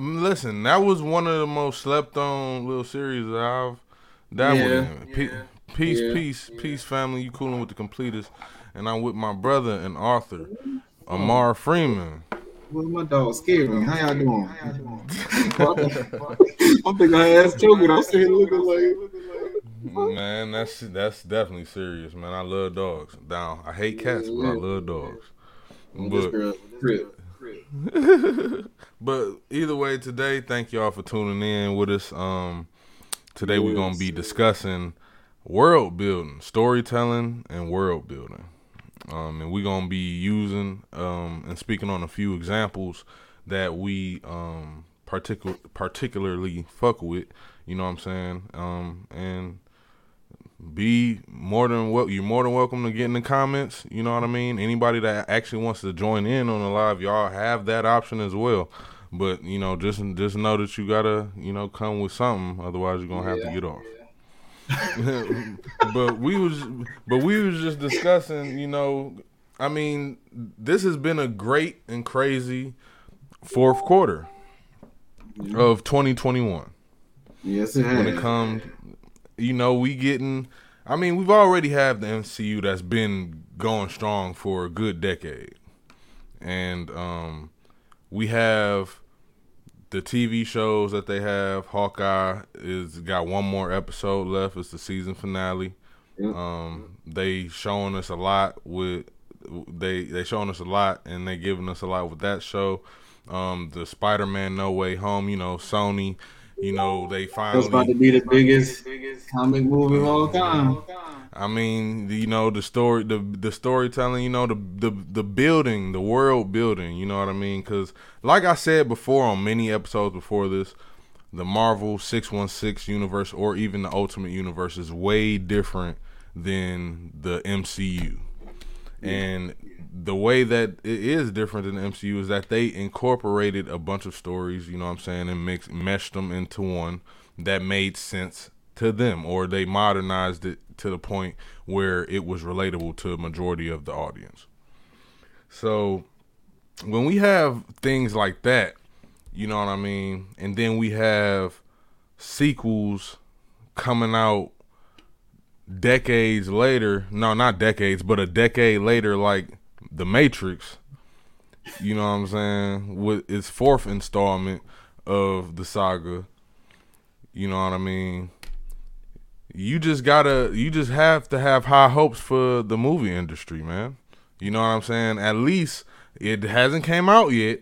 listen, that was one of the most slept on little series that I've that Yeah. in. Pe- Peace, Yeah. peace, peace, family. You cooling with the completist, and I'm with my brother and author, oh. Amar Freeman. Well, my dog scared me. How y'all doing? I'm thinking I asked choking. I'm sitting here looking like. Man, that's that's definitely serious, man. I love dogs. Down. I hate cats, but I love dogs. This But but either way, today, thank y'all for tuning in with us. Um, today we're gonna be discussing world building, storytelling, and world building. Um, and we're gonna be using um and speaking on a few examples that we um particular particularly fuck with. You know what I'm saying? Um, and be more than well you're more than welcome to get in the comments you know what i mean? Anybody that actually wants to join in on the live y'all have that option as well. But you know just just know that you gotta you know come with something otherwise you're gonna have to get off. but we was but we was just discussing you know i mean this has been a great and crazy fourth quarter of 2021 Yes, it when it comes you know we getting i mean we've already have the mcu that's been going strong for a good decade. And um we have the tv shows that they have. Hawkeye is got one more episode left. It's the season finale. Yep. um they showing us a lot with they they showing us a lot and they giving us a lot with that show. Um the spider-man no way home you know sony you know they That's finally about to be the biggest comic movie of all time. I mean, you know, the story, the the storytelling, you know, the the the building, the world building. You know what I mean? Because, like I said before on many episodes before this, the Marvel Six One Six universe or even the Ultimate Universe is way different than the MCU. And the way that it is different than the MCU is that they incorporated a bunch of stories, you know what I'm saying, and mixed meshed them into one that made sense to them or they modernized it to the point where it was relatable to a majority of the audience. So when we have things like that, you know what I mean, and then we have sequels coming out decades later, no, not decades, but a decade later like The Matrix, you know what I'm saying, with its fourth installment of the saga. You know what I mean? You just gotta, you just have to have high hopes for the movie industry, man. You know what I'm saying? At least it hasn't came out yet.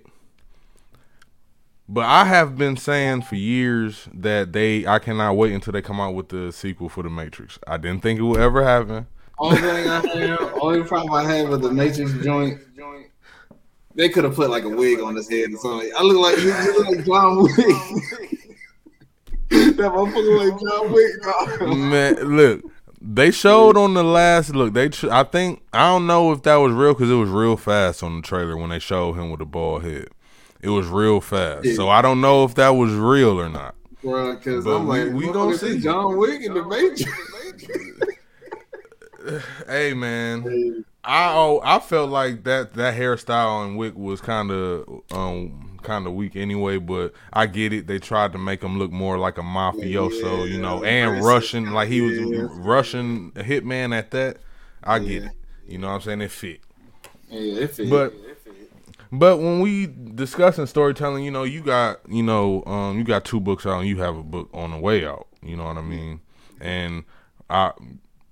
But I have been saying for years that they, I cannot wait until they come out with the sequel for The Matrix. I didn't think it would ever happen. Only thing I have, only problem I have with the Matrix joint, joint they could have put like a wig on his head or something. I look like you look like John Wick. that motherfucker like John Wick. dog. Man, look, they showed on the last look. They, tr- I think, I don't know if that was real because it was real fast on the trailer when they showed him with a bald head. It was real fast, so I don't know if that was real or not. Bro, because But I'm we- like, we we gonna gonna see. see John Wick in the Matrix. Hey, man, I oh, I felt like that that hairstyle on Wick was kind of um kind of weak anyway, but I get it. They tried to make him look more like a mafioso, you know, and aggressive. Russian, like he was Yeah. Russian hitman at that. I get it. You know what I'm saying? It fit. Yeah, it fit. But but when we discussing storytelling, you know, you got you know, um, you got two books out, and you have a book on the way out. You know what I mean? And I,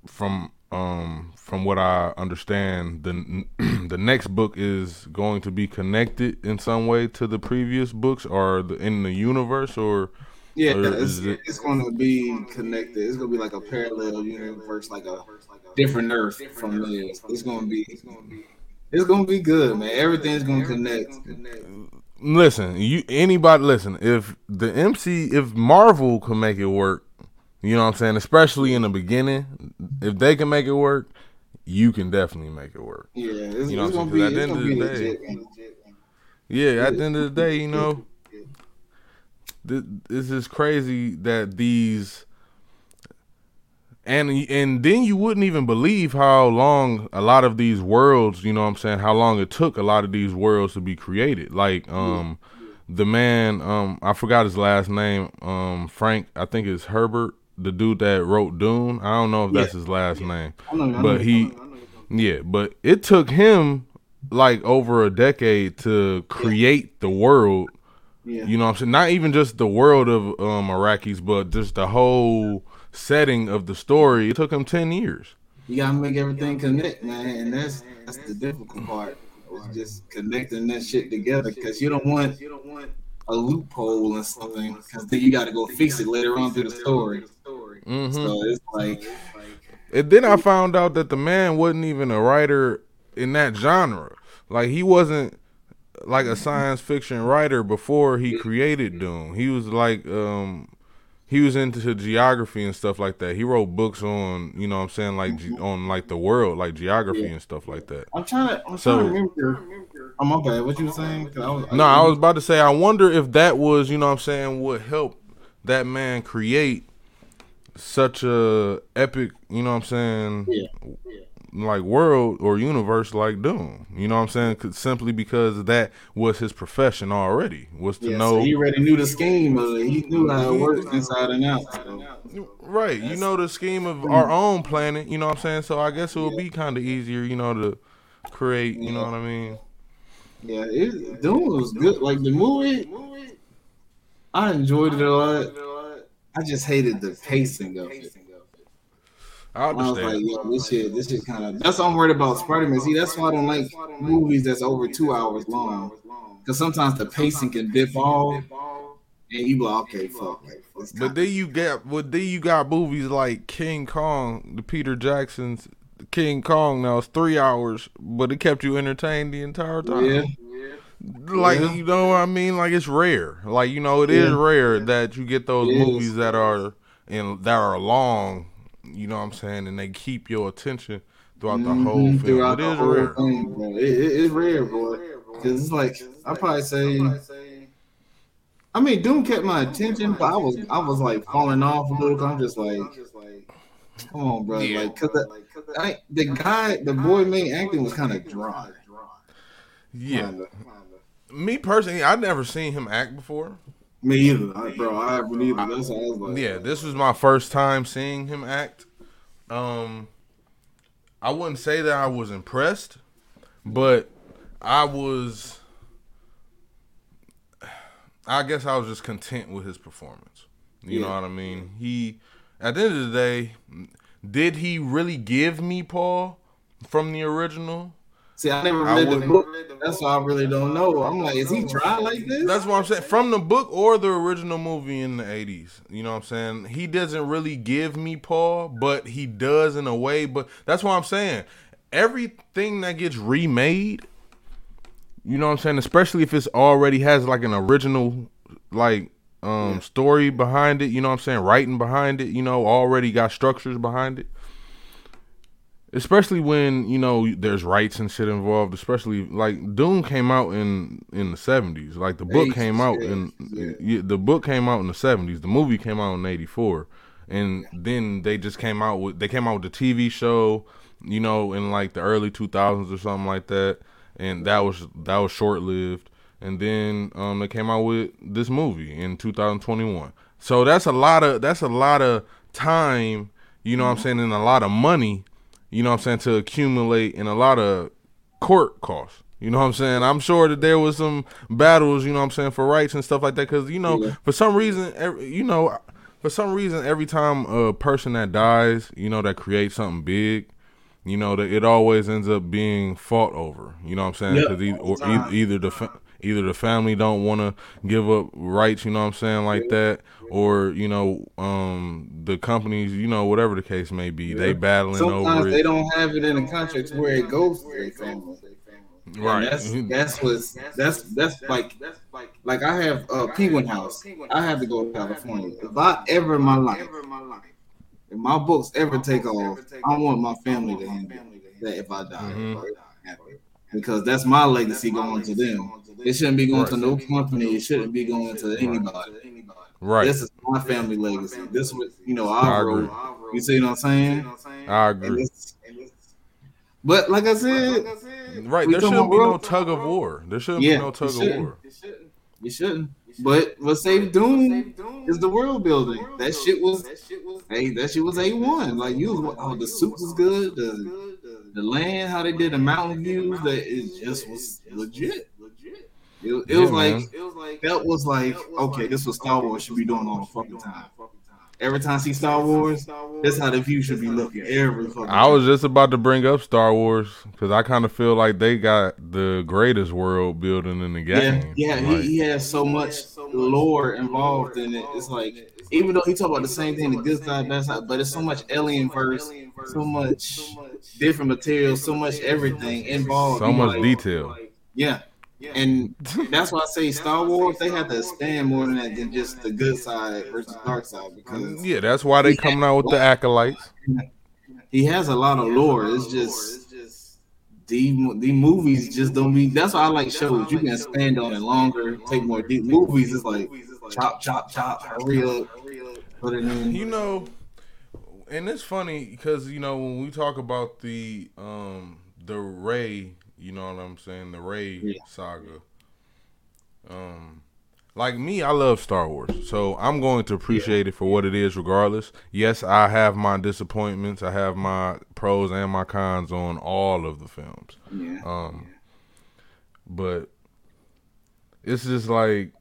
from um, from what I understand, the the next book is going to be connected in some way to the previous books, or the, in the universe, or yeah, or it's, it- it's gonna be connected. It's gonna be like a parallel universe, like a different Earth from this. It's gonna be. It's gonna be good, man. Everything's gonna connect. listen, you anybody listen, if the MC if Marvel can make it work, you know what I'm saying, especially in the beginning, if they can make it work, you can definitely make it work. Yeah, it's, You know it's gonna be. at the end of the day- legit. man. Yeah, at the end of the day, you know, this is crazy that these and and then you wouldn't even believe how long a lot of these worlds, you know what I'm saying, how long it took a lot of these worlds to be created. Like um the man, um, I forgot his last name, um, Frank, I think it's Herbert, the dude that wrote Dune. I don't know if that's Yeah. his last name, know, but he, you're talking about. yeah, but it took him like over a decade to create the world. Yeah. You know what I'm saying? Not even just the world of um, Arrakis, but just the whole setting of the story. It took him 10 years. You gotta make everything connect, man, and that's that's the difficult part. Is just connecting that shit together because you don't want you don't want a loophole and something because then you got to go fix it later on through the story. hmm So it's like, And then I found out that the man wasn't even a writer in that genre. Like he wasn't like a science fiction writer before he created Dune. He was like um he was into geography and stuff like that. He wrote books on, you know what I'm saying, like ge- mm-hmm. on like the world, like geography Yeah. and stuff like that. I'm trying to I'm So- trying to remember. Oh my bad. What you were saying? I was, No, I was about to say I wonder if that was, you know what I'm saying, what helped that man create such a epic, you know what I'm saying, Yeah. Like world or universe like Dune. You know what I'm saying? 'Cause- simply because that was his profession already. Was to Yeah, know so he already knew the scheme of it. He knew how it worked inside and out. So. right, you know the scheme of our own planet, you know what I'm saying? So I guess it would be kind of easier, you know, to create, you know what I mean? Yeah, it, Dune was good. Like the movie, I enjoyed it a lot. I just hated the pacing of it. I I was like, understand. yo, this shit, this shit kind of. That's what I'm worried about Spider Man. See, that's why I don't like movies that's over two hours long. Because sometimes the pacing can dip off, and you be like, okay, fuck. Like, But then you got, but then you got movies like King Kong, the Peter Jackson's King Kong. Now it's three hours, but it kept you entertained the entire time. yeah, Like Yeah. you know what I mean? Like it's rare. Like you know, it is Yeah. rare that you get those It is. movies that are in that are long. You know what I'm saying? And they keep your attention throughout the whole Mhm, film. throughout it is whole rare. thing, bro. It, it, it's rare, boy. Because it's like I probably say. I mean, Dune kept my attention, but I was I was like falling off a little. I'm just like, come on, bro. Yeah. Like, cause the, I, the guy, the boy main acting was kind of dry. Yeah. Kinda. Me personally, I've never seen him act before. Me either, I, bro. I haven't either. That's why I was like, Yeah, this was my first time seeing him act. Um, I wouldn't say that I was impressed, but I was. I guess I was just content with his performance. You know what I mean? He, at the end of the day, did he really give me Paul from the original? See, I never I read the book. That's why I really don't know. I'm like, is he dry like this? That's what I'm saying. From the book or the original movie in the 80s. You know what I'm saying? He doesn't really give me Paul, but he does in a way. But that's what I'm saying. Everything that gets remade, you know what I'm saying? Especially if it's already has like an original, like, um, story behind it, you know what I'm saying? Writing behind it, you know, already got structures behind it. Especially when you know there's rights and shit involved. Especially like Dune came out in in the seventies. Like the book Eighties, came out in yeah. yeah, the book came out in the seventies. The movie came out in eighty four, and then they just came out with they came out with the TV show. You know, in like the early two thousands or something like that, and that was that was short lived. And then um, they came out with this movie in two thousand twenty one. So that's a lot of that's a lot of time. You know what I'm saying, and a lot of money you know what I'm saying, to accumulate and a lot of court costs. You know what I'm saying? I'm sure that there was some battles, you know what I'm saying, for rights and stuff like that. Because, you know, Yeah. for some reason, every, you know, for some reason, every time a person that dies, you know, that creates something big, you know, that it always ends up being fought over. You know what I'm saying? Because e- or e- either the fa- either the family don't want to give up rights, you know what I'm saying, like that, or you know, um, the companies, you know, whatever the case may be, they battling over Sometimes it. they don't have it in the contracts where it goes to their family. And Right. That's that's what's that's that's like like I have a penguin house. I have to go to California. If I ever in my life, if my books ever take off, I want my family to handle that if I die. Mhm. Because that's my legacy going to them. It shouldn't be going to no company. It shouldn't be going to anybody. right. This is my family legacy. This was, you know, I I agree. wrote. You see what I'm saying? I And agree. it's- But like I said, Right. There shouldn't be no tug of war. There shouldn't yeah, be no tug of war. it of shouldn't. war. You shouldn't. But what saved Dune is the world building. That shit was, hey, that shit was a one. Like you, was, oh, the suit was good. The the land, how they did the mountain views, that it just was legit. It, it yeah, was like it was like that was like okay, this was Star Wars should be doing all the fucking time. Every time I see Star Wars, that's how the view should be looking. Every fucking I was just about to bring up Star Wars because I kind of feel like they got the greatest world building in the game. Yeah, yeah, like, he, he has so much lore involved in it. It's like even though he talk about the same thing, the good side, bad side, but it's so much alien verse, so much different material, so much everything involved. So much like, detail. Yeah, and that's why I say Star Wars, they have to stand more than that than just the good side versus dark side. Because yeah, that's why they coming out with the acolytes. He has a lot of lore. It's just the the movies just don't be. That's why I like shows. You can expand on it longer, take more deep. Movies is like chop, chop, chop, hurry up, put it in. You know, and it's funny because you know when we talk about the um the Rey you know what I'm saying? The Rey yeah. saga. Um, like me, I love Star Wars, so I'm going to appreciate yeah. it for what it is, regardless. Yes, I have my disappointments. I have my pros and my cons on all of the films. Yeah. Um, but it's just like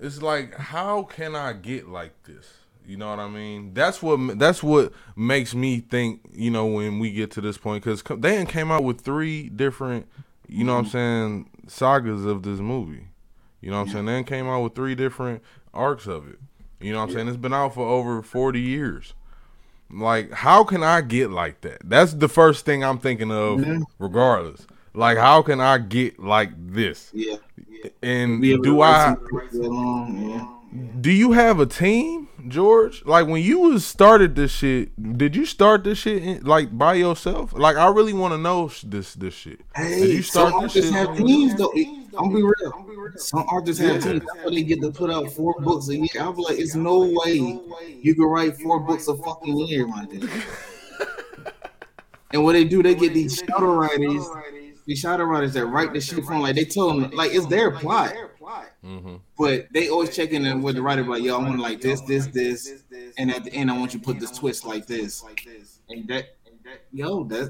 it's like how can I get like this? You know what I mean? That's what that's what makes me think. You know, when we get to this point, because they came out with three different, you know, what I'm saying sagas of this movie. You know, what I'm saying they came out with three different arcs of it. You know, what I'm saying it's been out for over forty years. Like, how can I get like that? That's the first thing I'm thinking of, mm-hmm. regardless. Like, how can I get like this? Yeah. And do I? Do you have a team, George? Like when you was started this shit, did you start this shit in, like by yourself? Like I really want to know this this shit. Hey, did you start some artists have teams though. I'm gonna be real. Some artists have teams. That's why they get to put out four books a year. I'm like, it's no way you can write four books a fucking year, my dude. and what they do, they get these shadow writers, these shadow writers that write the shit for them. Like they tell them, like it's their plot. Mm-hmm. But they always check in with the writer, like, yo, I want like this, this, this, and at the end, I want you to put this twist like this, and that. Yo, that's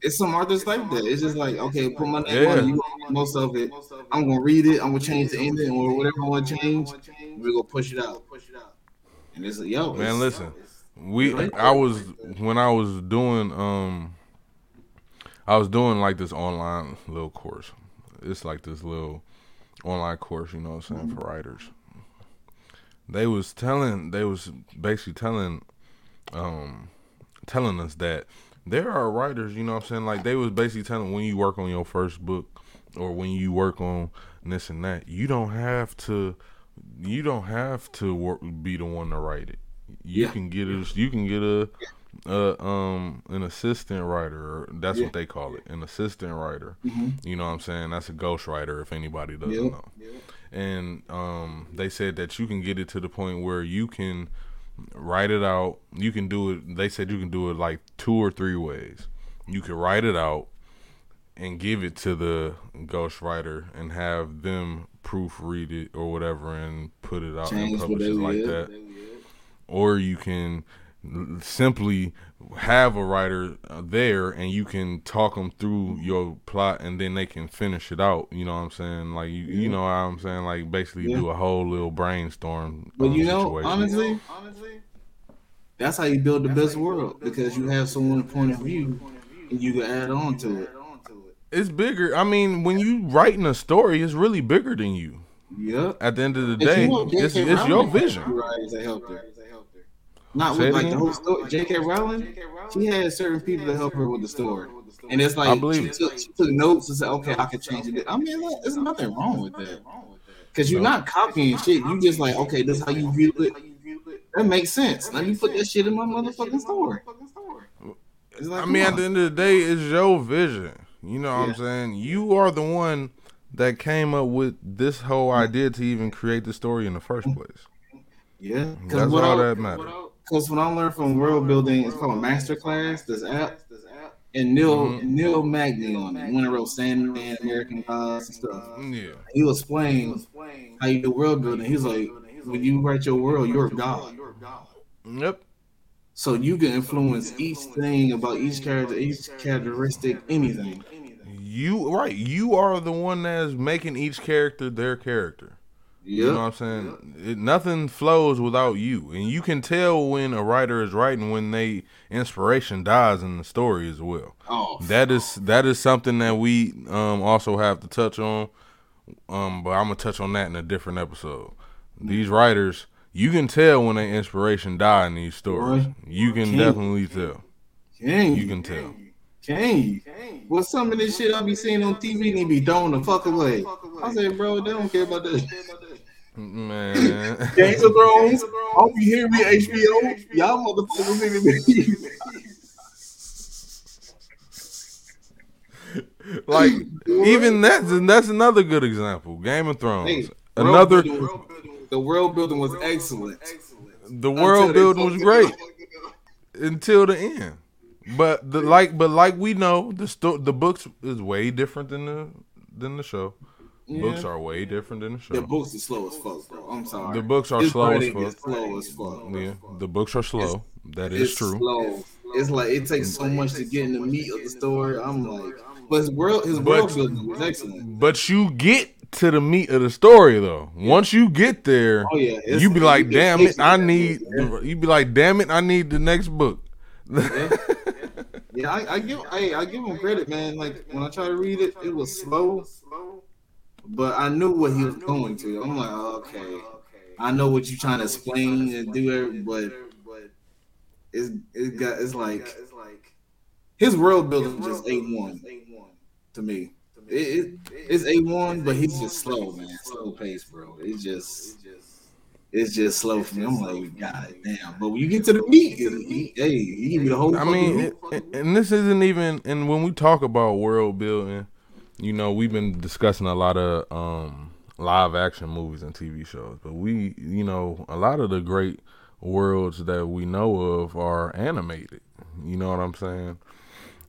it's some artists like that. It's just like, okay, put my name yeah. on you most of it. I'm gonna read it. I'm gonna change the ending or whatever I want to change. We're gonna push it out. And it's yo, man, listen, we I was when I was doing um I was doing like this online little course. It's like this little online course, you know what I'm saying, mm-hmm. for writers. They was telling they was basically telling um telling us that there are writers, you know what I'm saying, like they was basically telling when you work on your first book or when you work on this and that, you don't have to you don't have to work, be the one to write it. You yeah. can get a you can get a uh, um an assistant writer that's yeah. what they call it an assistant writer mm-hmm. you know what i'm saying that's a ghost writer if anybody doesn't yep. know yep. and um they said that you can get it to the point where you can write it out you can do it they said you can do it like two or three ways you can write it out and give it to the ghost writer and have them proofread it or whatever and put it out Change and publish it like that or you can simply have a writer there and you can talk them through your plot and then they can finish it out you know what i'm saying? Like you, yeah. you know what i'm saying? Like basically yeah. do a whole little brainstorm but you know situation. honestly honestly that's how you build the best world because you have someone's point of view and you can add on to it. It's bigger i mean when you writing a story it's really bigger than you. Yeah at the end of the day it's, it's your vision not with like the whole story. J.K. Rowling, she had certain people to help her with the story, and it's like she took, she took, notes and said, "Okay, I can change it." I mean, look, there's nothing wrong with that because you're not copying shit. You just like, okay, this is how you view it. That makes sense. Let me put that shit in my motherfucking story. Like, I mean, at the end of the day, it's your vision. You know what yeah. I'm saying? You are the one that came up with this whole idea to even create the story in the first mm. place. Yeah, that's all I, that matters. Because when I learned from world building, it's called a master class. This app, and Neil mm-hmm. Neil Gaiman on it. When I wrote Sandman, American Gods and stuff. Yeah. He was explaining how you do world building. He's like, when you write your world, you're a god. Yep. So you can influence each thing about each character, each characteristic, anything. You right. You are the one that's making each character their character. Yep. You know what I'm saying? Yep. It, nothing flows without you, and you can tell when a writer is writing when they inspiration dies in the story as well. Oh, that is that is something that we um, also have to touch on. Um, but I'm gonna touch on that in a different episode. These writers, you can tell when their inspiration die in these stories. Boy, you can, can definitely tell. Can you can tell. You? Well, some of this shit I be seeing on TV, they be throwing the fuck away. I said, bro, they don't care about this. Man. Games of Thrones. I'll be hearing me HBO. Y'all motherfuckers need to be. like even that's that's another good example. Game of Thrones. Hey, another world building, the world building was excellent. The world building was great until the end. But the like but like we know the sto- the books is way different than the than the show. Yeah. Books are way different than the show. The books are slow as fuck, bro. I'm sorry. The books are slow as fuck. Slow as fuck. Yeah, the books are slow. It's, that is true. Slow. It's like it takes so much to get in the meat of the story. I'm like, but his world, his world but, building was excellent. But you get to the meat of the story though. Once you get there, oh, yeah, you be like, damn it, I need. You be like, damn it, I need the next book. yeah, yeah I, I, give I, I give him credit, man. Like when I try to read it, it was slow but I knew what he was going to. I'm like, okay, I know what you're trying to explain and do it, but it's it got it's like his world building just a one to me. It, it, it's a one, but he's just slow, man, slow pace, bro. It's just it's just slow for me. I'm like, God damn. But when you get to the meat, he, hey, he give me the whole. I mean, and this isn't even. And when we talk about world building, you know, we've been discussing a lot of um, live action movies and TV shows, but we, you know, a lot of the great worlds that we know of are animated. You know what I'm saying?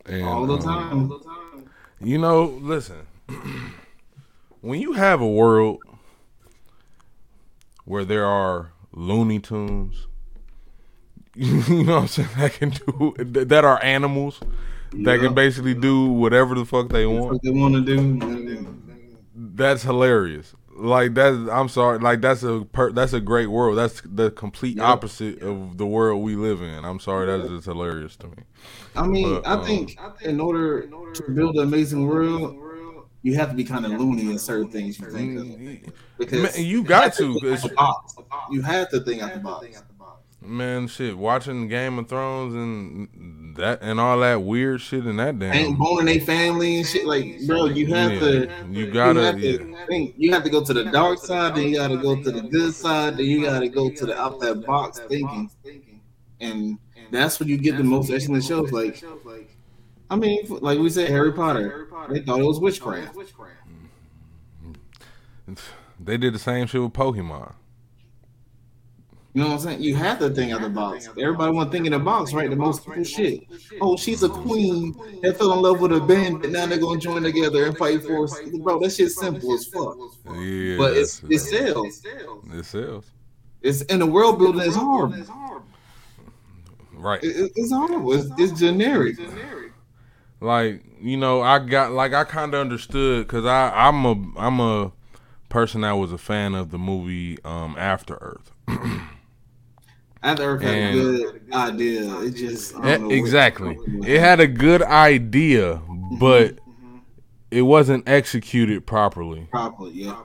And, all the time. Um, all the time. You know, listen. when you have a world where there are Looney Tunes, you know what I'm saying, that can do that are animals that can basically do whatever the fuck they want. What they want to do. That's hilarious. Like that's I'm sorry. Like that's a per, that's a great world. That's the complete yep. opposite of the world we live in. I'm sorry. That's just hilarious to me. I mean, but, I, um, think in order to build an amazing world, you have to be kind of loony in certain things you think of. Because Man, you got to. You have to think out the box. Man, shit, watching Game of Thrones and that and all that weird shit and that damn ain't boning a family and shit. Like, bro, you have yeah, to. You gotta. You have to, yeah. think, you have to go to the dark side, then you got to go to the good side, then you got to go to the out that box thinking, and that's when you get the most excellent shows. Like, I mean, like we said, Harry Potter. They thought it was witchcraft. Mm-hmm. They did the same shit with Pokemon. You know what I'm saying? You have to think out the box. Everybody want to think in the box, right? The most cool shit. Oh, she's a queen that fell in love with a band, bandit. Now they're gonna join together and fight for. Bro, that shit's simple as fuck. Yeah, but it's it sells. It sells. It's in the world building is hard. Right. It, it's horrible. It's, it's generic. Like you know, I got like I kind of understood because I I'm a I'm a person that was a fan of the movie um After Earth. After Earth had a good idea. It just exactly. It had a good idea, but it wasn't executed properly. Properly, yeah.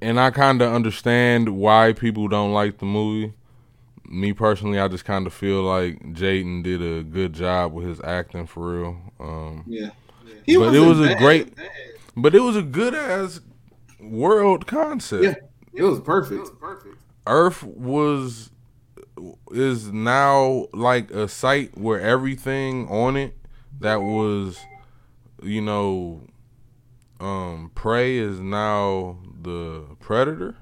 And I kind of understand why people don't like the movie. Me personally, I just kind of feel like Jaden did a good job with his acting for real. Um, yeah, yeah. but it was bad, a great, bad. but it was a good ass world concept. Yeah, it was perfect. It was perfect. Earth was is now like a site where everything on it that was you know um prey is now the predator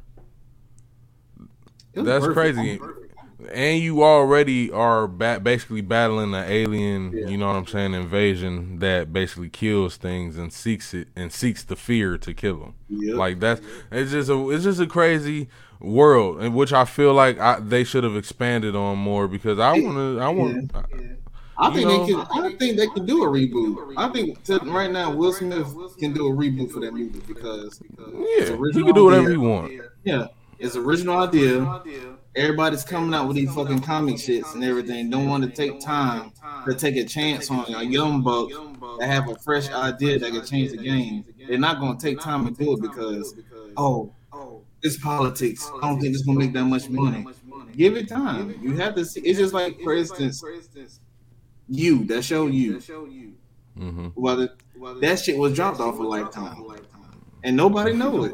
that's perfect. crazy and you already are ba- basically battling an alien, yeah. you know what I'm saying, invasion that basically kills things and seeks it and seeks the fear to kill them. Yep. Like that's it's just a it's just a crazy world in which I feel like I, they should have expanded on more because I want to I want. Yeah. Yeah. I think know, they can. I think they can do a reboot. I think right now Will Smith can do a reboot for that movie because, because yeah, he can do whatever he want. Yeah, it's original idea. Everybody's coming out with these fucking comic shits and everything. Don't want to take time to take a chance on a young buck that have a fresh idea that can change the game. They're not going to take time to do it because, oh, it's politics. I don't think it's going to make that much money. Give it time. You have to see. It's just like, for instance, you that show you. Mm-hmm. Whether that shit was dropped off of Lifetime, and nobody know it.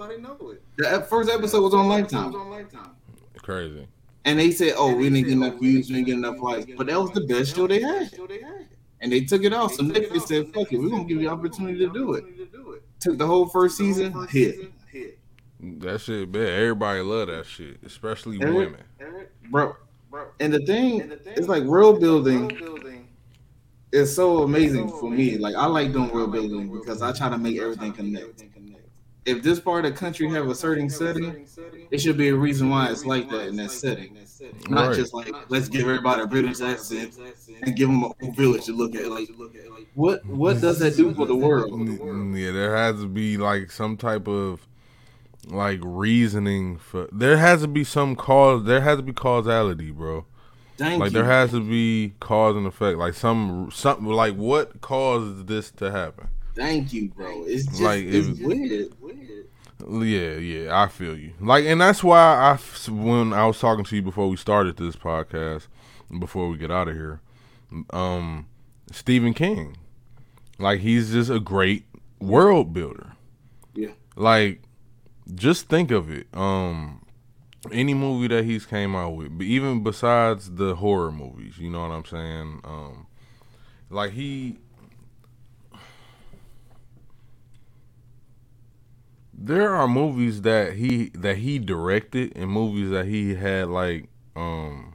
The first episode was on Lifetime. Crazy. And they said, "Oh, we didn't get enough oh, views, we didn't get enough likes," but that was the best show they had. And they took it off. So Netflix said, "Fuck it, we're gonna give you the opportunity to do it." Took the whole first season, hit. That shit, man. Everybody love that shit, especially women. Bro, bro. and the thing, it's like world building is so amazing for me. Like I like doing world building because I try to make everything connect if this part of the country have a certain setting, it should be a reason why it's like that in that setting. Not right. just like let's give everybody a British accent and give them a whole village to look at. Like, what what does that do for the world? Yeah, there has to be like some type of like reasoning for. There has to be some cause. There has to be causality, bro. Thank like you. there has to be cause and effect. Like some something like what caused this to happen. Thank you, bro. It's just like it's it, weird. Yeah, yeah, I feel you. Like, and that's why I, when I was talking to you before we started this podcast, before we get out of here, um, Stephen King, like he's just a great world builder. Yeah. Like, just think of it. Um, any movie that he's came out with, but even besides the horror movies, you know what I'm saying? Um, like he there are movies that he that he directed and movies that he had like um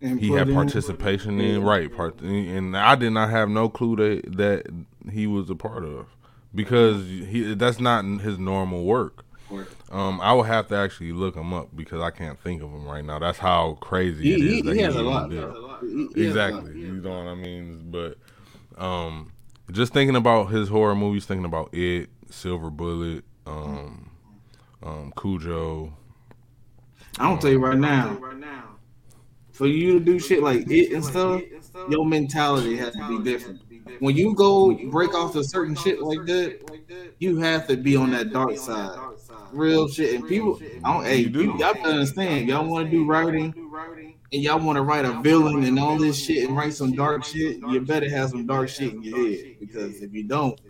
and he had participation in, in right part and I did not have no clue that that he was a part of because he that's not his normal work. Um, I would have to actually look him up because I can't think of him right now. That's how crazy he, it is. He, he, has, a lot, has a lot. exactly. Lot. You know what I mean? But um, just thinking about his horror movies, thinking about it, Silver Bullet, um, um, Cujo. I don't tell you right now. For you to do shit like it and stuff, your mentality has to be different. When you go break off a certain shit like that, you have to be on that dark side. Real shit. And people, I don't, hey, you, y'all understand. Y'all want to do writing and y'all want to write a villain and all this shit and write some dark shit, you better have some dark shit in your head. Because if you don't,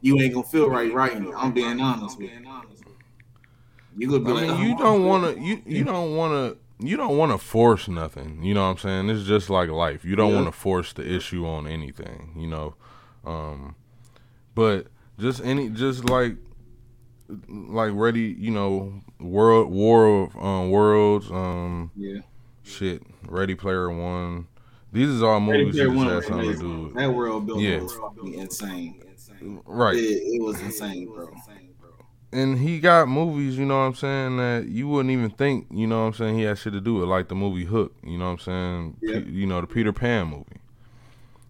you ain't gonna feel right writing it. I'm being honest with you. You could be I mean, like, you don't want to. You you don't want to. You don't want to force nothing. You know what I'm saying? It's just like life. You don't yeah. want to force the issue on anything. You know, um, but just any just like like ready. You know, world war of um, worlds. Um, yeah. Shit, Ready Player One. These is all movies that had something to do. That world building yeah. was fucking insane. Right. It, it was insane, bro. And he got movies, you know what I'm saying, that you wouldn't even think, you know what I'm saying, he had shit to do with, like the movie Hook, you know what I'm saying? Yep. P- you know, the Peter Pan movie.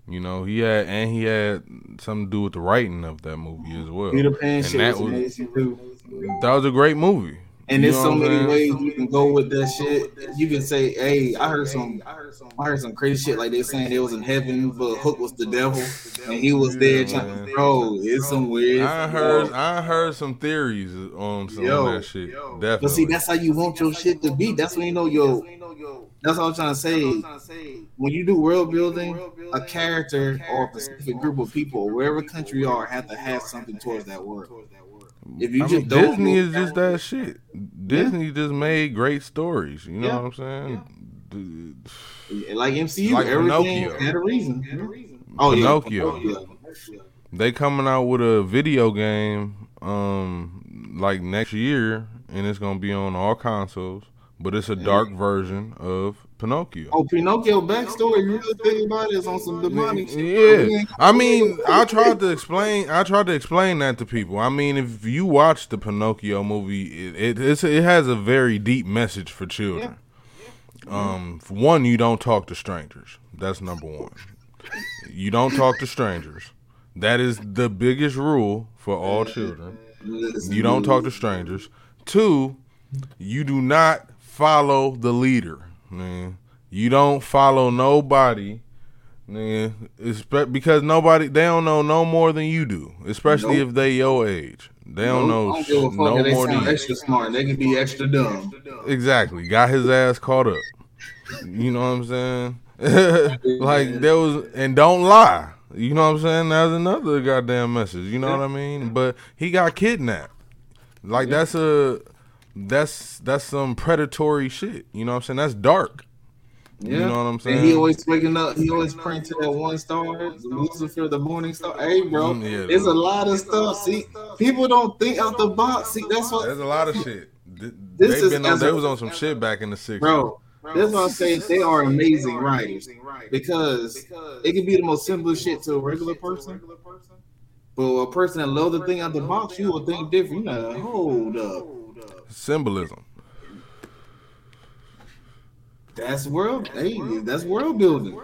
You know, he had and he had something to do with the writing of that movie as well. Peter Pan and shit that was, was That was a great movie. And there's so many ways you can go with that shit. You can say, "Hey, I heard some, I heard some crazy shit like they saying they was in heaven, but Hook was the devil, and he was there trying." Bro, it's some weird. I heard, I heard some theories on some yo, of that shit. Definitely. But see, that's how you want your shit to be. That's when you know yo. That's what I'm trying to say. When you do world building, a character or a specific group of people, wherever country you are, have to have something towards that world. If you I just mean, Disney is just that shit. Disney yeah. just made great stories. You know yeah. what I'm saying? Yeah. Like MCU, like everything Pinocchio. had a reason. Had a reason. Oh Pinocchio. yeah, Pinocchio. They coming out with a video game um like next year, and it's gonna be on all consoles. But it's a dark version of Pinocchio. Oh, Pinocchio backstory. You really think about it? Is on some demonic shit. Yeah, I mean, I tried to explain. I tried to explain that to people. I mean, if you watch the Pinocchio movie, it it, it has a very deep message for children. Um, for one, you don't talk to strangers. That's number one. You don't talk to strangers. That is the biggest rule for all children. You don't talk to strangers. Two, you do not follow the leader, man. You don't follow nobody, man. Because nobody they don't know no more than you do, especially Nope. if they your age. They don't know don't give a fuck no more than you. extra smart. They can be extra dumb. Exactly. Got his ass caught up. You know what I'm saying? like there was and don't lie. You know what I'm saying? That's another goddamn message. You know what I mean? But he got kidnapped. Like that's a that's that's some predatory shit. You know what I'm saying? That's dark. Yeah. You know what I'm saying? And he always waking up. He always praying to that one star, Lucifer, the morning star. Hey, bro, Mm, yeah, there's a lot of stuff. See, people don't think out the box. See, that's what, There's a lot of shit. This They've is been on, as a- they was on some shit back in the 60s. bro. That's what I'm saying. they are amazing writers because it can be the most simple shit to a regular person. But a person that loves the thing out the box, you will think different. You know, hold up. Symbolism. That's world. Hey, that's world building.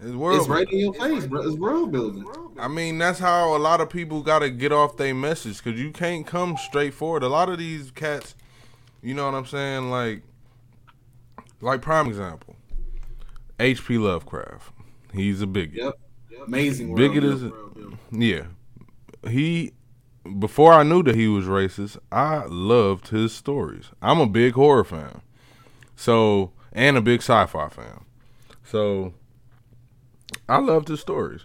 It's world. It's right in your face, bro. It's world building. I mean, that's how a lot of people got to get off their message because you can't come straight forward. A lot of these cats, you know what I'm saying? Like, like prime example, H.P. Lovecraft. He's a bigot. Yep. Amazing. World Bigot is- world. Yeah, he. Before I knew that he was racist, I loved his stories. I'm a big horror fan, so and a big sci-fi fan. So I loved his stories.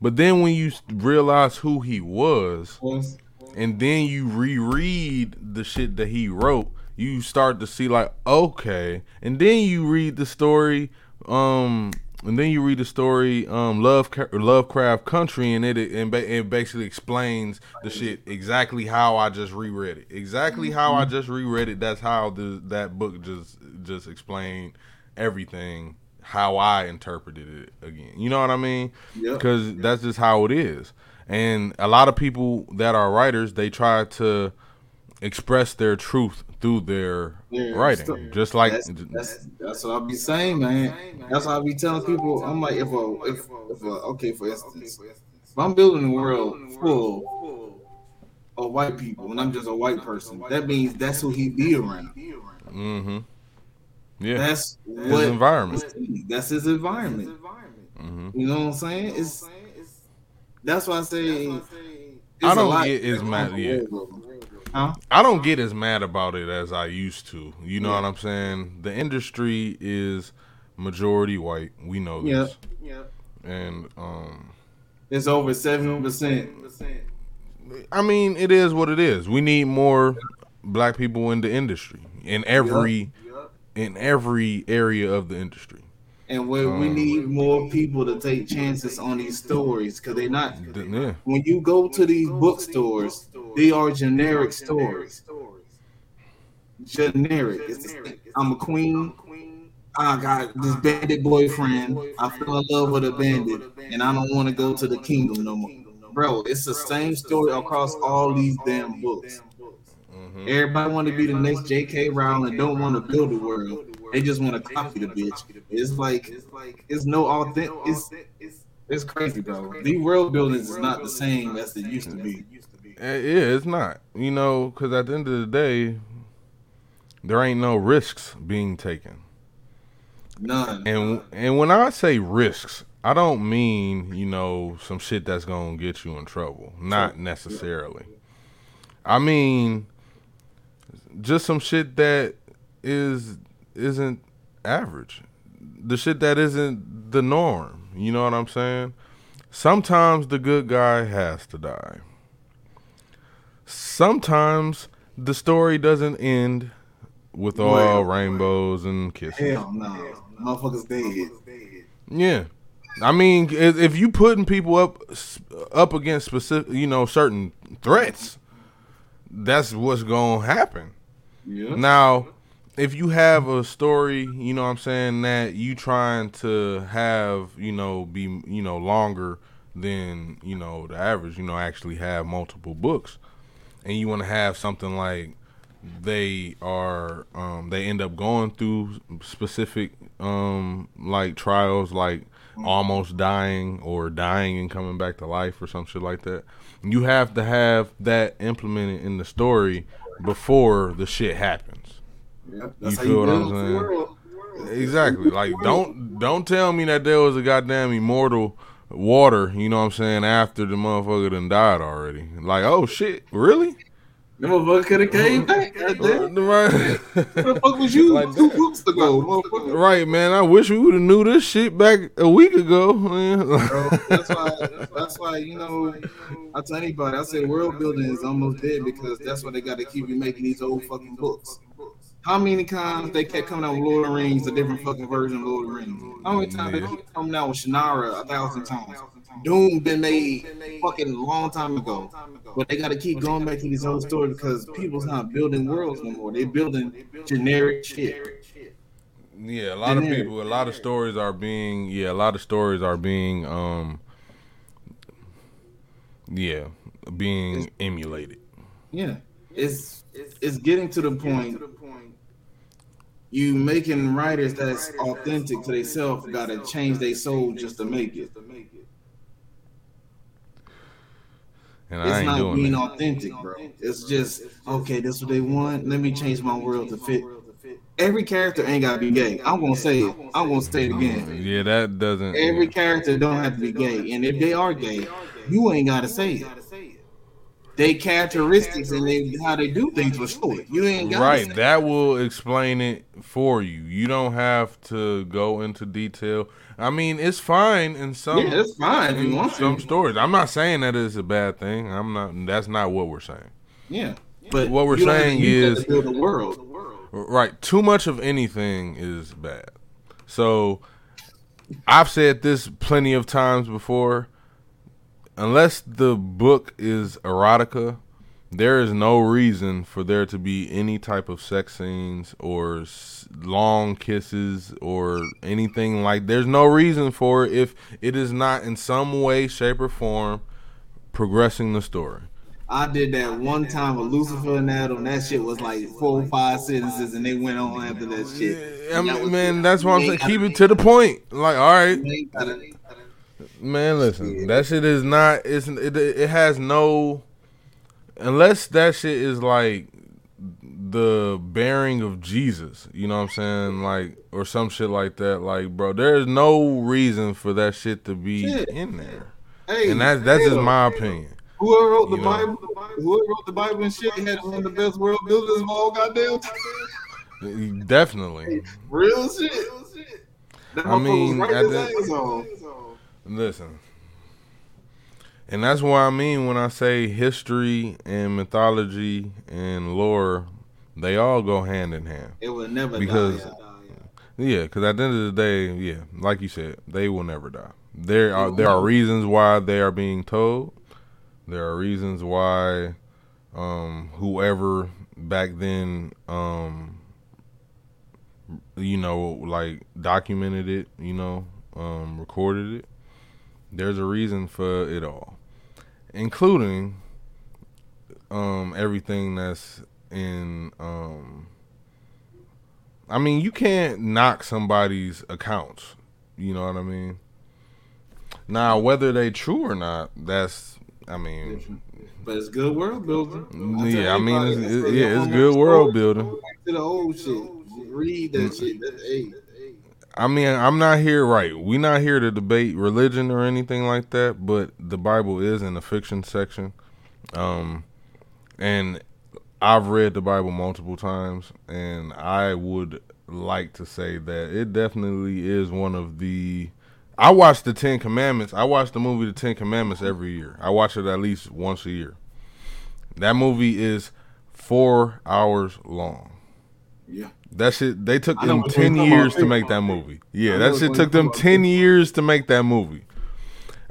But then when you realize who he was, Was- and then you reread the shit that he wrote, you start to see like okay, and then you read the story, um, and then you read the story, um, Love Lovecraft Country, and it and ba- it basically explains the shit exactly how I just reread it, exactly how I just reread it. That's how the that book just just explained everything how I interpreted it again. You know what I mean? Because that's just how it is. And a lot of people that are writers, they try to express their truth through their Yeah, writing, so- just like that's, that's that's what I'll be saying, man. That's what I'll be telling people. I'm like, if a if, if a, okay, for instance, if I'm building a world full of white people, and I'm just a white person, that means that's who he'd be around. Mm-hmm. yeah, That's his what environment. That's his environment. hmm You know what I'm saying? It's that's why I say. I don't lot- get as mad- yeah. Huh? I don't get as mad about it as I used to. You know what I'm saying? The industry is majority white. We know this, Yeah. and um, It's over seven percent. I mean, it is what it is. We need more black people in the industry in every in every area of the industry. And we, we Um, need more people to take chances on these stories because they're not. Yeah, When you go to these bookstores, they are generic stories. Generic. It's the same. I'm a queen. I got this bandit boyfriend. I fell in love with a bandit, and I don't want to go to the kingdom no more. Bro, it's the same story across all these damn books. hmm Everybody want to be the next J.K. Rowling. Don't want to build the world. They just want to copy the bitch. It's like it's no authentic. It's it's crazy, bro. The world buildings is not the same as it used to be. Eh, yeah, it's not. You know, because at the end of the day, there ain't no risks being taken. None. And and when I say risks, I don't mean you know some shit that's gonna get you in trouble. Not necessarily. I mean just some shit that is isn't average. The shit that isn't the norm. You know what I'm saying? Sometimes the good guy has to die. Sometimes the story doesn't end with all Well, rainbows and kisses. Hell no, motherfuckers dead. Yeah, I mean, if if you putting people up up against specific, you know, certain threats, that's what's gonna happen. Yeah. Now, if you have a story, you know what I'm saying, that you trying to have, you know, be, you know, longer than, you know, the average, you know, actually have multiple books. And you want to have something like they are um they end up going through specific um like trials like almost dying or dying and coming back to life or some shit like that. You have to have that implemented in the story before the shit happens. Yeah, You feel what I'm saying? Exactly. Like don't don't tell me that there was a goddamn immortal water, you know what I'm saying, after the motherfucker done died already. Like, oh shit, really? The motherfucker could have came back. Right. What the fuck was you Like two books ago, right, man. I wish we would have knew this shit back a week ago. Bro, that's why. That's why you know. I tell anybody, I say world building is almost dead because that's why they got to keep you making these old fucking books. How many times they kept coming out with Lord of the Rings, a different fucking version of Lord of the Rings? How many times they keep coming out with Shannara a thousand times? Dune been made fucking a long time ago, but they got to keep going back to these old stories because people's not building worlds no more. They're building generic shit. Yeah, a lot of people, a lot of stories are being, yeah, a lot of stories are being, um, yeah, being emulated. Yeah, it's it's getting to the point. You making writers that's authentic to themselves got to change their soul just to make it. And I It's not being that. authentic, bro. It's just okay. This is what they want. Let me change my world to fit. Every character ain't gotta be gay. I'm gonna say it. I'm gonna say it again. Yeah, that doesn't. Every yeah. character don't have to be gay, and if they are gay, you ain't gotta say it. They characteristics and they how they do things show it. You ain't got Right, that will explain it for you. You don't have to go into detail. I mean, it's fine in some Yeah, it's fine if you in want some to. stories. I'm not saying that it's a bad thing. I'm not. That's not what we're saying. Yeah, but What we're you don't have to saying is is- build world. Right. Too much of anything is bad. So I've said this plenty of times before. Unless the book is erotica, there is no reason for there to be any type of sex scenes or long kisses or anything like. There's no reason for it if it is not in some way, shape, or form progressing the story. I did that one time with Lucifer and Adam. And that shit was like four or five sentences, and they went on after that shit. I mean, was man, that's why I'm saying keep it to the point. Like, all right, you ain't gotta- Man, listen, that shit is not. It's it, it has no. Unless that shit is like the bearing of Jesus, you know what I'm saying, like or some shit like that. Like, bro, there's no reason for that shit to be Shit. in there, Hey, and that's that's just my opinion. Whoever wrote the you know. Bible, whoever wrote the Bible and shit had one of the best world builders of all goddamn. Definitely. Real shit. That I mean, at the- his ass off. Listen. And that's what I mean when I say history and mythology and lore, they all go hand in hand. It will never Because- die. Yeah, because at the end of the day, yeah, like you said, they will never die. There are there are reasons why they are being told. There are reasons why um, whoever back then, um, you know, like documented it, you know, um, recorded it. There's a reason for it all, including um, everything that's in. Um, I mean, you can't knock somebody's accounts. You know what I mean? Now, whether they true or not, that's. I mean, But it's good world building. yeah, I mean, it's, That's it, the yeah, it's good world building. Back to the old shit. Read that shit. That, hey, I mean, I'm not here, right? We're not here to debate religion or anything like that, but the Bible is in the fiction section. Um, and I've read the Bible multiple times, and I would like to say that it definitely is one of the. I watch the Ten Commandments. I watch the movie The Ten Commandments every year. I watch it at least once a year. That movie is four hours long. yeah. That shit they took them ten years to make that movie. Yeah, that shit took them ten years to make that movie.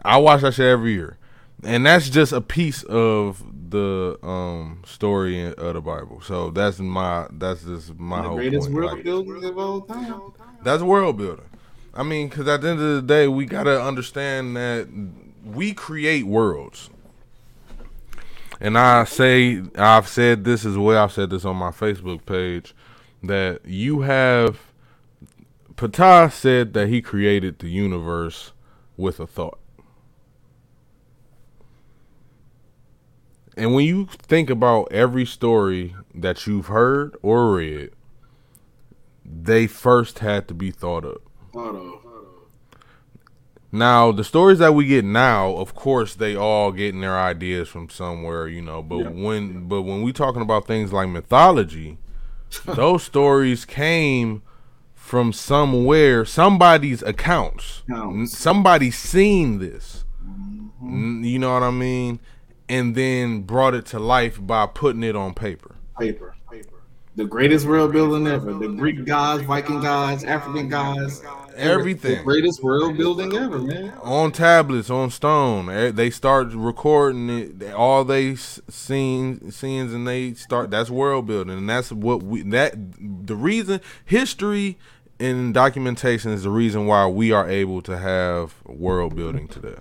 I watch that shit every year. And that's just a piece of the um story of the Bible. So that's my that's just my the whole greatest point. world like, building of all time. That's world building. I mean, because at the end of the day, we gotta understand that we create worlds. And I say, I've said this as well. I've said this on my Facebook page that you have. Ptah said that he created the universe with a thought. And when you think about every story that you've heard or read, they first had to be thought of. Thought of. Now, the stories that we get now, of course, they all getting their ideas from somewhere, you know. But when but when we talking about things like mythology, those stories came from somewhere, somebody's accounts. accounts. Somebody seen this. Mm-hmm. You know what I mean? and then brought it to life by putting it on paper. Paper. The greatest world building ever. The Greek gods, Viking gods, African gods. Everything. The greatest world building ever, man. On tablets, on stone. They start recording it. All they seen, scenes, and they start. That's world building, and that's what we. That the reason history and documentation is the reason why we are able to have world building today.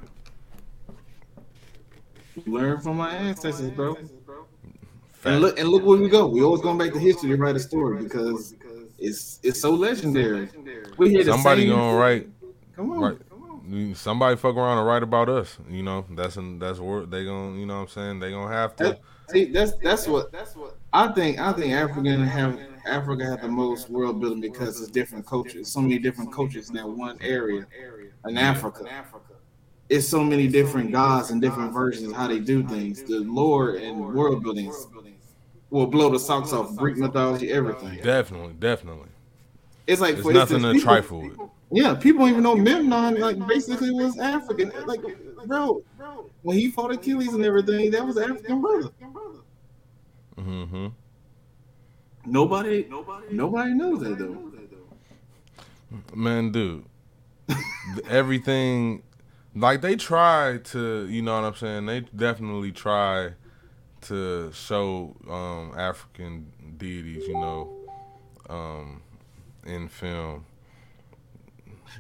Learn from my ancestors, bro. And look and look where we go. We always going back to history to write a story because it's it's so legendary. We hear somebody gonna write. Come on. Right. Somebody fuck around and write about us. You know, that's an, that's what they gonna. You know, what I'm saying they gonna have to. see, that's that's what that's what I think. I think African have Africa have the most world building because it's different cultures. So many different cultures in that one area in Africa it's so many different gods and different versions how they do things. The lore and world buildings will blow the socks off Greek mythology, everything. Definitely, definitely. It's like it's nothing instance, to trifle with. Yeah, people don't even know Memnon like basically was African. Like, bro, when he fought Achilles and everything, that was African brother. Mm-hmm. Nobody, nobody, nobody knows that though. Man, dude, everything like they try to, you know what I'm saying? They definitely try to show um, African deities, you know, um, in film.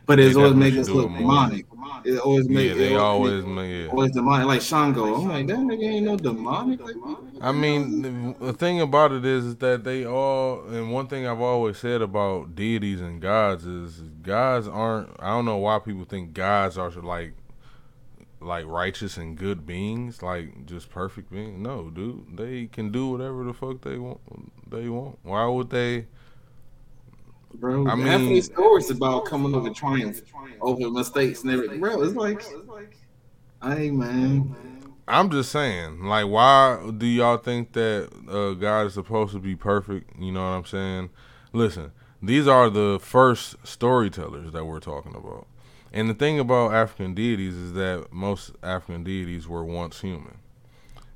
But it's always make us look demonic. It always make yeah, they always make yeah. always demonic like Shango. I'm like that nigga ain't no demonic. I mean, the, the thing about it is, is that they all and one thing I've always said about deities and gods is gods aren't. I don't know why people think gods are like like righteous and good beings, like just perfect beings. No, dude, they can do whatever the fuck they want. They want. Why would they? Bro, I mean, half of these stories about coming over triumph over mistakes and everything. Bro, it's like, hey man. I'm just saying, like, why do y'all think that uh, God is supposed to be perfect? You know what I'm saying? Listen, these are the first storytellers that we're talking about. And the thing about African deities is that most African deities were once human,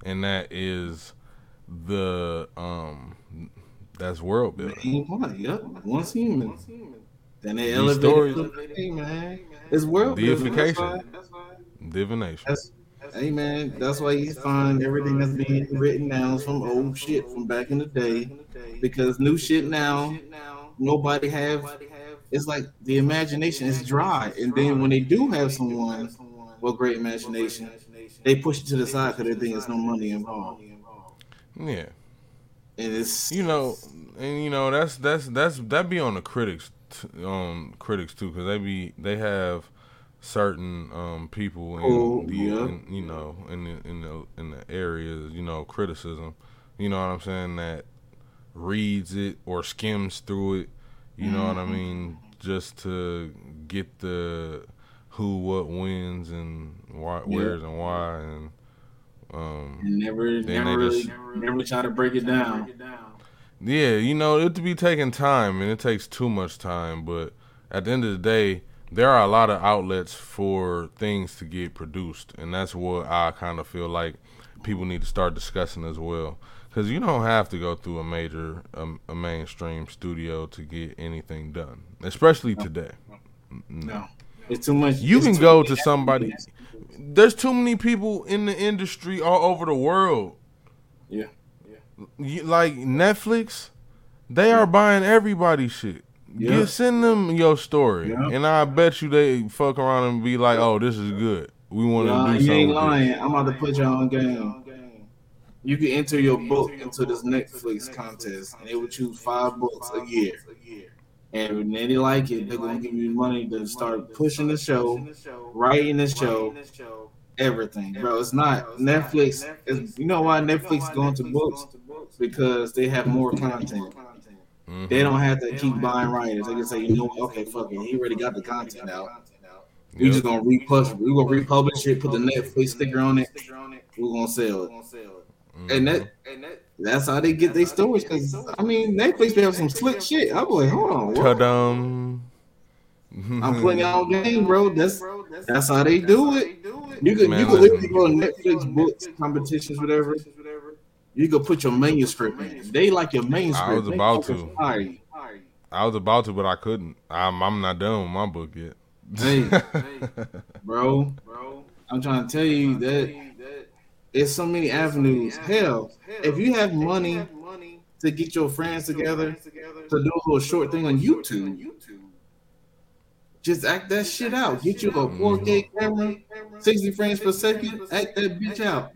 and that is the um that's world building. Yep, once human. Then they elevate hey, man. It's world deification, divination. That's, hey man, that's why you find everything that's being written down from old shit from back in the day, because new shit now nobody have it's like the imagination is dry, and then when they do have someone with great imagination, they push it to the side because they think there's no money involved. Yeah, and it's you know, and you know that's that's that's that be on the critics, um, critics too, because they be they have certain um people in oh, the yeah. in, you know in the in the in the areas you know criticism, you know what I'm saying? That reads it or skims through it you know mm-hmm. what I mm-hmm. mean? Just to get the who, what, wins, and why, yep. where's, and why, and um, never, never, really, just, never try to break it down. Yeah, you know it to be taking time, and it takes too much time. But at the end of the day, there are a lot of outlets for things to get produced, and that's what I kind of feel like people need to start discussing as well because you don't have to go through a major um, a mainstream studio to get anything done especially no. today no. no. it's too much you can go to somebody there's too many people in the industry all over the world Yeah. You, like Netflix, they are buying everybody's shit. Yeah. Get send them your story, Yeah. and I bet you they fuck around and be like, "Oh, this is good. We want to Nah, do you something." ain't with this." lying. I'm about to put you on game. You can enter your book into this Netflix contest, and they will choose five books a year. And when they like it, they're gonna give you money to start pushing the show, writing the show, everything, bro. It's not Netflix. Is, you know why Netflix going to books? Because they have more content. They mm-hmm. don't have to keep buying writers. They can say, you know, what? okay, fuck it, he already got the content out. We Yep. just gonna republish. We gonna republish it, put the Netflix sticker on it. We gonna sell it, Mhm. and that that's how they get their stories. Cause I mean, Netflix be have some slick shit. I'm like, hold on, what? Ta-dum. I'm playing y'all on game, bro. That's that's how they do it. You could Man, you could listen. literally go to Netflix books competitions, whatever. You could put your manuscript in. They like your manuscript. I was about to. fire. I was about to, but I couldn't. I'm I'm not done with my book yet. Hey, bro, I'm trying to tell you that it's so many avenues. Hell, if you have money to get your friends together to do a little short thing on YouTube, just act that shit out. Get you a 4K mm-hmm. camera, 60 frames per second. Act that bitch out,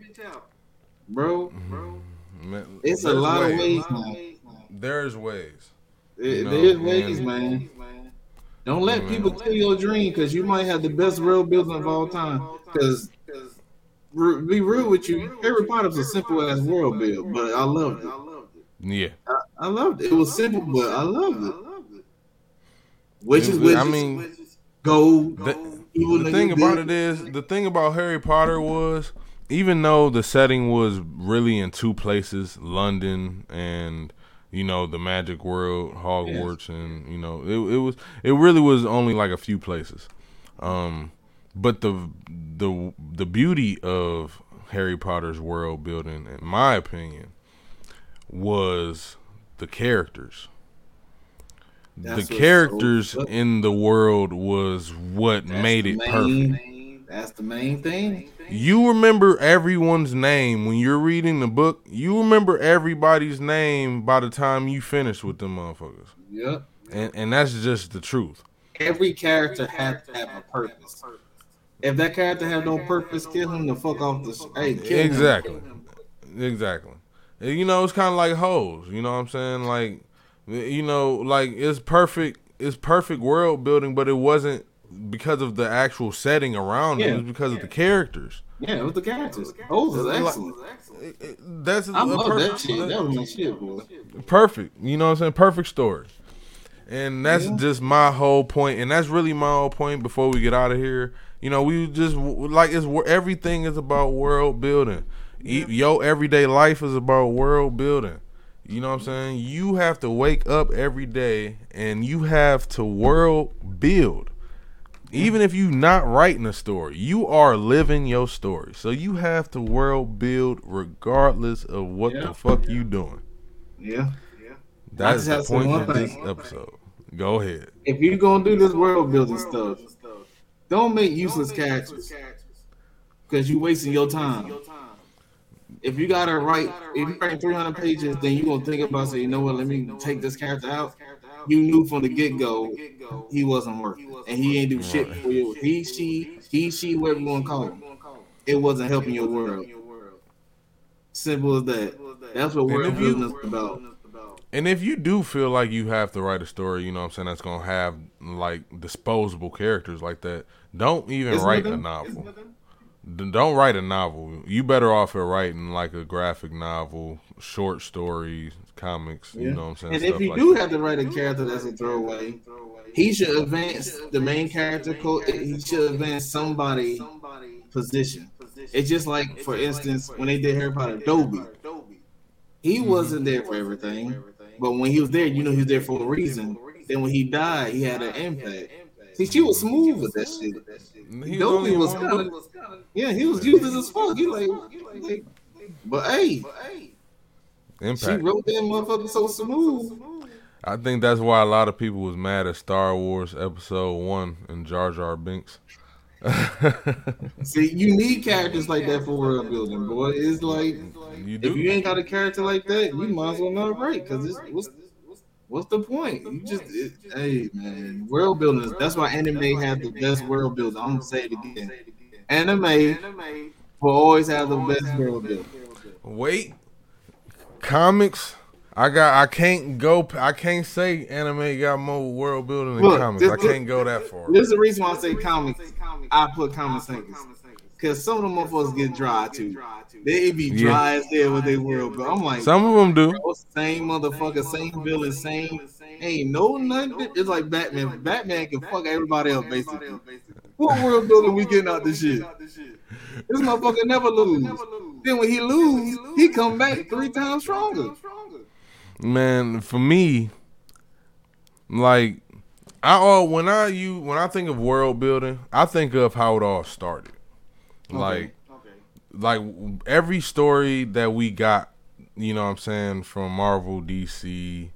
bro. Mm-hmm. Man, It's a there's lot of ways now. There's ways. It- No, There's ways, man. Don't let Man. people kill your dream because you might have the best world building of all time. Because be real with you, Harry Potter's a simple ass world build, but I loved it. I loved it. Yeah. I loved it. It was simple, but I loved it. Witches, I witches, mean, gold. the, the thing about it is, the thing about Harry Potter was, even though the setting was really in two places, London and you know the magic world, Hogwarts, and you know it, it was it really was only like a few places. Um, but the the the beauty of Harry Potter's world building, in my opinion, was the characters. That's the what's so characters in the world was what That's made it main- perfect. That's the main thing. You remember everyone's name when you're reading the book. You remember everybody's name by the time you finish with them motherfuckers, Yep. and and that's just the truth. Every character has to have a purpose. If that character have no purpose, kill him the fuck off the. sh- Hey, kill him. Exactly. Exactly. You know, it's kind of like hoes. You know what I'm saying? Like, you know, like it's perfect. It's perfect world building, but it wasn't because of the actual setting around it. Yeah. It was because of the characters. Yeah, with the characters. Those is excellent. It- it- That's I a love perfect, that shit. That was my shit, boy. perfect. You know what I'm saying? Perfect story. And that's Yeah. just my whole point, and that's really my whole point. Before we get out of here, you know, we just like it's everything is about world building. E- Your everyday life is about world building. You know what I'm saying? You have to wake up every day, and you have to world build. Even if you're not writing a story, you are living your story. So you have to world build regardless of what Yeah. the fuck you doing. Yeah. Yeah. That's just the to point of this episode. Go ahead. If you're gonna do this world building stuff, don't make useless characters because you're wasting your time. If you gotta write, if you write 300 pages, then you gonna think about say, you know what? Let me take this character out. You knew from the get go he wasn't working, and he ain't do shit for you. He, she, he, she, whatever you wanna call him. It wasn't helping your world. Simple as that. That's what And world if you- about. And if you do feel like you have to write a story, you know what I'm saying, that's going to have like disposable characters like that, don't even Isn't write it a novel. Don't write a novel. You better off at writing like a graphic novel, short stories, comics, you know what I'm saying? And if you like do that. have to write a character that's a throwaway, he should advance the main character. He should advance somebody position. It's just like, for instance, when they did Harry Potter, Dobby. He Mm-hmm. wasn't there for everything, but when he was there, you know he was there for a reason. Then when he died, he had an impact. See, she was smooth with that shit. He only was kind of, yeah, he was useless as fuck. He like, like but hey, impact. she wrote that motherfucker so smooth. I think that's why a lot of people was mad at Star Wars Episode One and Jar Jar Binks. See, you need characters like that for world building, boy. It's like you if you ain't got a character like that, you might as well not write because what's what's the point? You just it, hey man, world building. That's why anime has the best world building. I'm gonna say it again. Anime will always have the best world building. Wait, comics I got. I can't go. I can't say anime got more world building than Look, comics. This, I can't go that far. This is the reason why I say comics. I put comics because some of them motherfuckers get dry too. They be dry yeah. as hell with their world, but I'm like, some of them do. Same motherfucker, same villain, same. Ain't no nothing. It's like Batman. Batman can fuck everybody else basically. What world building we getting out this shit? This motherfucker never lose. Then when he lose, he come back three times stronger man, for me, like I all when I you when I think of world building, I think of how it all started. Okay. Like okay. like every story that we got, you know what I'm saying, from Marvel, DC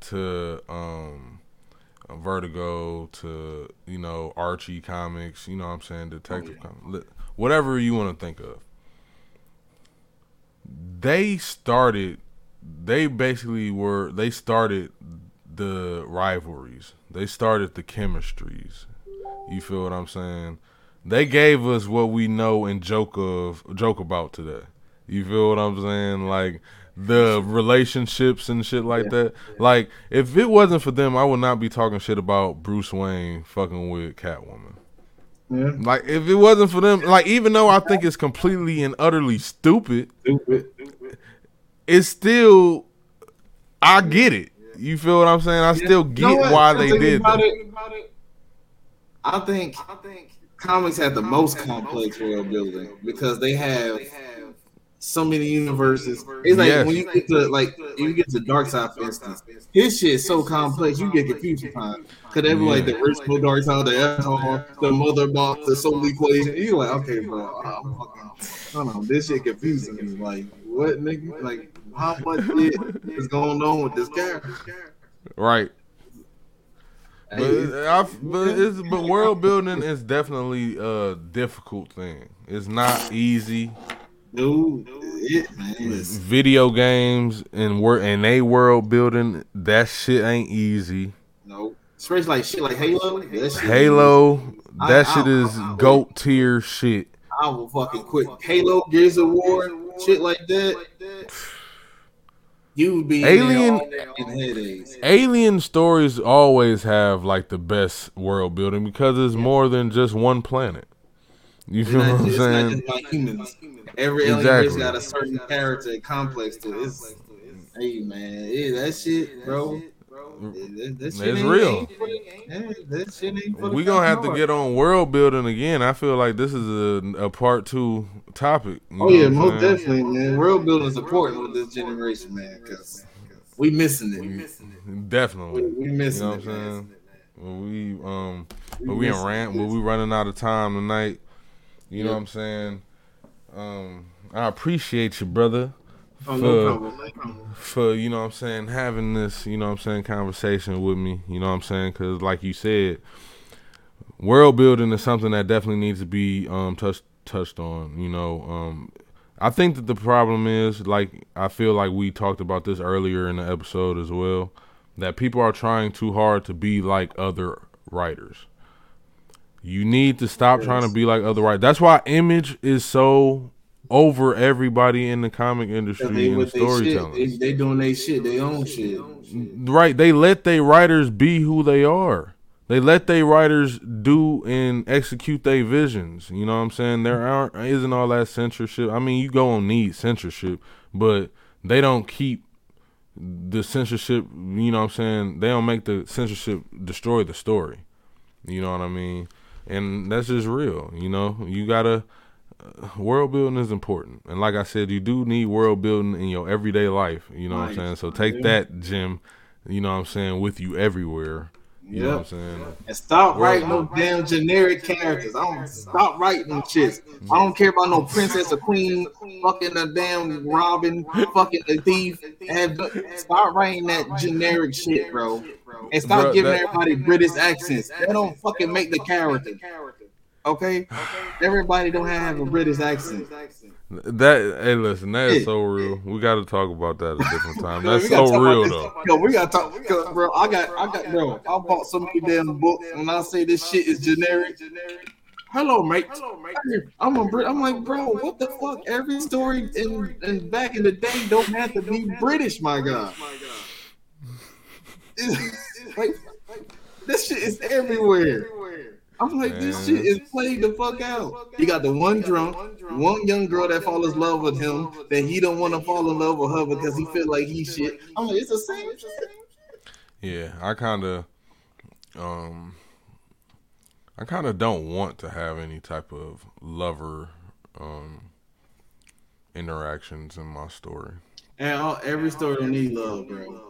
to um Vertigo to, you know, Archie comics, you know what I'm saying, Detective oh, yeah. comics, whatever you want to think of. They started they basically were they started the rivalries. They started the chemistries. You feel what I'm saying? They gave us what we know and joke of joke about today. You feel what I'm saying? Like the relationships and shit like yeah. that. Like if it wasn't for them, I would not be talking shit about Bruce Wayne fucking with Catwoman. Yeah. Like if it wasn't for them, like even though I think it's completely and utterly stupid, stupid it's still I get it. You feel what I'm saying? I still get you know why they did that. It, I think I think comics have the most complex world building because they have so many universes. It's like yes. when you get to like you get to Darkseid, for instance, his shit is so complex you get confused sometimes. Cause they be like the original Darkseid, the asshole, the mother box, the soul equation. You like, okay, bro, I'm fucking, hold on, this shit confusing me. Like, what, nigga? Like, how much is going on with this character. Right. But, I, but it's but world building is definitely a difficult thing. It's not easy. Dude, it, man, video games and work and they world building that shit ain't easy. No, especially like shit like Halo. That shit Halo, that I, shit I, is I, goat tier shit. I will fucking quit Halo, Gears of War, shit like that. You would be alien alien stories always have like the best world building because it's more than just one planet. You feel what I'm saying? humans. Every alien exactly. got a certain character complex to it. It's, hey man, yeah, that shit, bro. it's real. we gonna have to get on world building again. I feel like this is a, a part two topic. oh yeah, most definitely, man. World building is important with this generation, man, because we missing it. We, definitely, we, we missing you know it. What I'm saying? Well, we um, we but we in rant. Well, we running out of time tonight. You yeah. know what I'm saying? Um, I appreciate you, brother. Oh, for, no problem, no problem. for you know what I'm saying having this you know what I'm saying conversation with me you know what I'm saying because like you said world building is something that definitely needs to be um touched touched on you know um I think that the problem is like I feel like we talked about this earlier in the episode as well that people are trying too hard to be like other writers you need to stop yes. trying to be like other writers that's why image is so over everybody in the comic industry and storytelling. They, they, doing their shit, they own shit. Right. They let their writers be who they are. They let their writers do and execute their visions. You know what I'm saying? There aren't isn't all that censorship. I mean, you go on need censorship, but they don't keep the censorship. You know what I'm saying? They don't make the censorship destroy the story. You know what I mean? And that's just real. You know, you gotta uh, world building is important. And like I said, you do need world building in your everyday life. You know nice. what I'm saying? So take that, Jim, you know what I'm saying, with you everywhere. You yep. know what I'm saying? And stop writing no damn generic characters. I don't stop writing them shits. I don't care about no princess or queen, fucking a damn Robin, fucking the thief. And stop writing that generic shit, bro. And stop bro, giving that, everybody British accents. They don't fucking make the character. Okay, everybody don't have a British accent. That hey, listen, that is so real. We got to talk about that at a different time. That's so real though. Yo, we gotta talk because, bro. I got, I got, bro. I bought so many damn books. and I say this shit is generic, hello, mate. Hello, mate. I'm a Brit. I'm like, bro, what the fuck? Every story in, in back in the day don't have to be British, my god. like, this shit is everywhere. I'm like, Man. this shit is played the fuck out. He got the one drunk, one young girl that falls in love with him, that he don't want to fall in love with her because he feel like he shit. I'm like, it's the same shit. Yeah, I kind of, um, I kind of don't want to have any type of lover, um, interactions in my story. And all, every story don't need love, bro.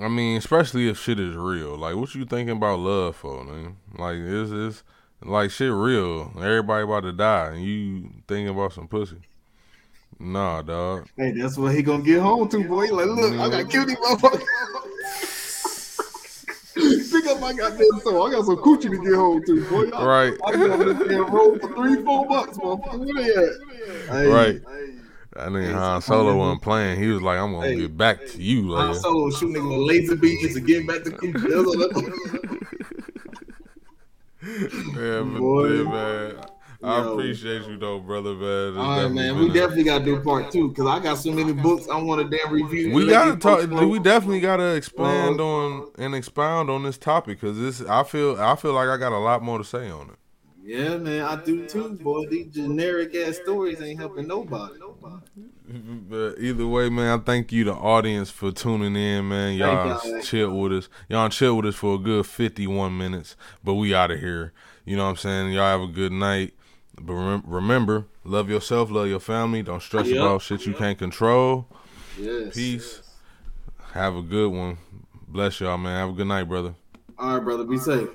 I mean, especially if shit is real. Like, what you thinking about love for, man? Like, is this like shit real? Everybody about to die, and you thinking about some pussy? Nah, dog. Hey, that's what he gonna get home to, boy. Like, look, I got killed these motherfuckers. Pick up my goddamn soul. I got some coochie to get home to, boy. I, right. I got this damn roll for three, four bucks, motherfucker. Where they at? Hey, right. Hey. I think Han Solo wasn't playing. He was like, "I'm gonna hey, get back to you." Han Solo shooting with laser beams and getting back to Cooper. yeah, but Boy. man. I Yo. appreciate you though, brother, man. All right, man. We definitely gotta do part two because I got so many books I want to damn review. We gotta talk. We definitely gotta uh-huh. expand on and expound on this topic because this. I feel. I feel like I got a lot more to say on it. Yeah, man, I do too, boy. These generic ass stories ain't helping nobody. But either way, man, I thank you, the audience, for tuning in, man. Y'all chill with us. Y'all chill with us for a good 51 minutes, but we out of here. You know what I'm saying? Y'all have a good night. But remember, love yourself, love your family. Don't stress yep. about shit you can't control. Yes. Peace. Yes. Have a good one. Bless y'all, man. Have a good night, brother. All right, brother. Be safe.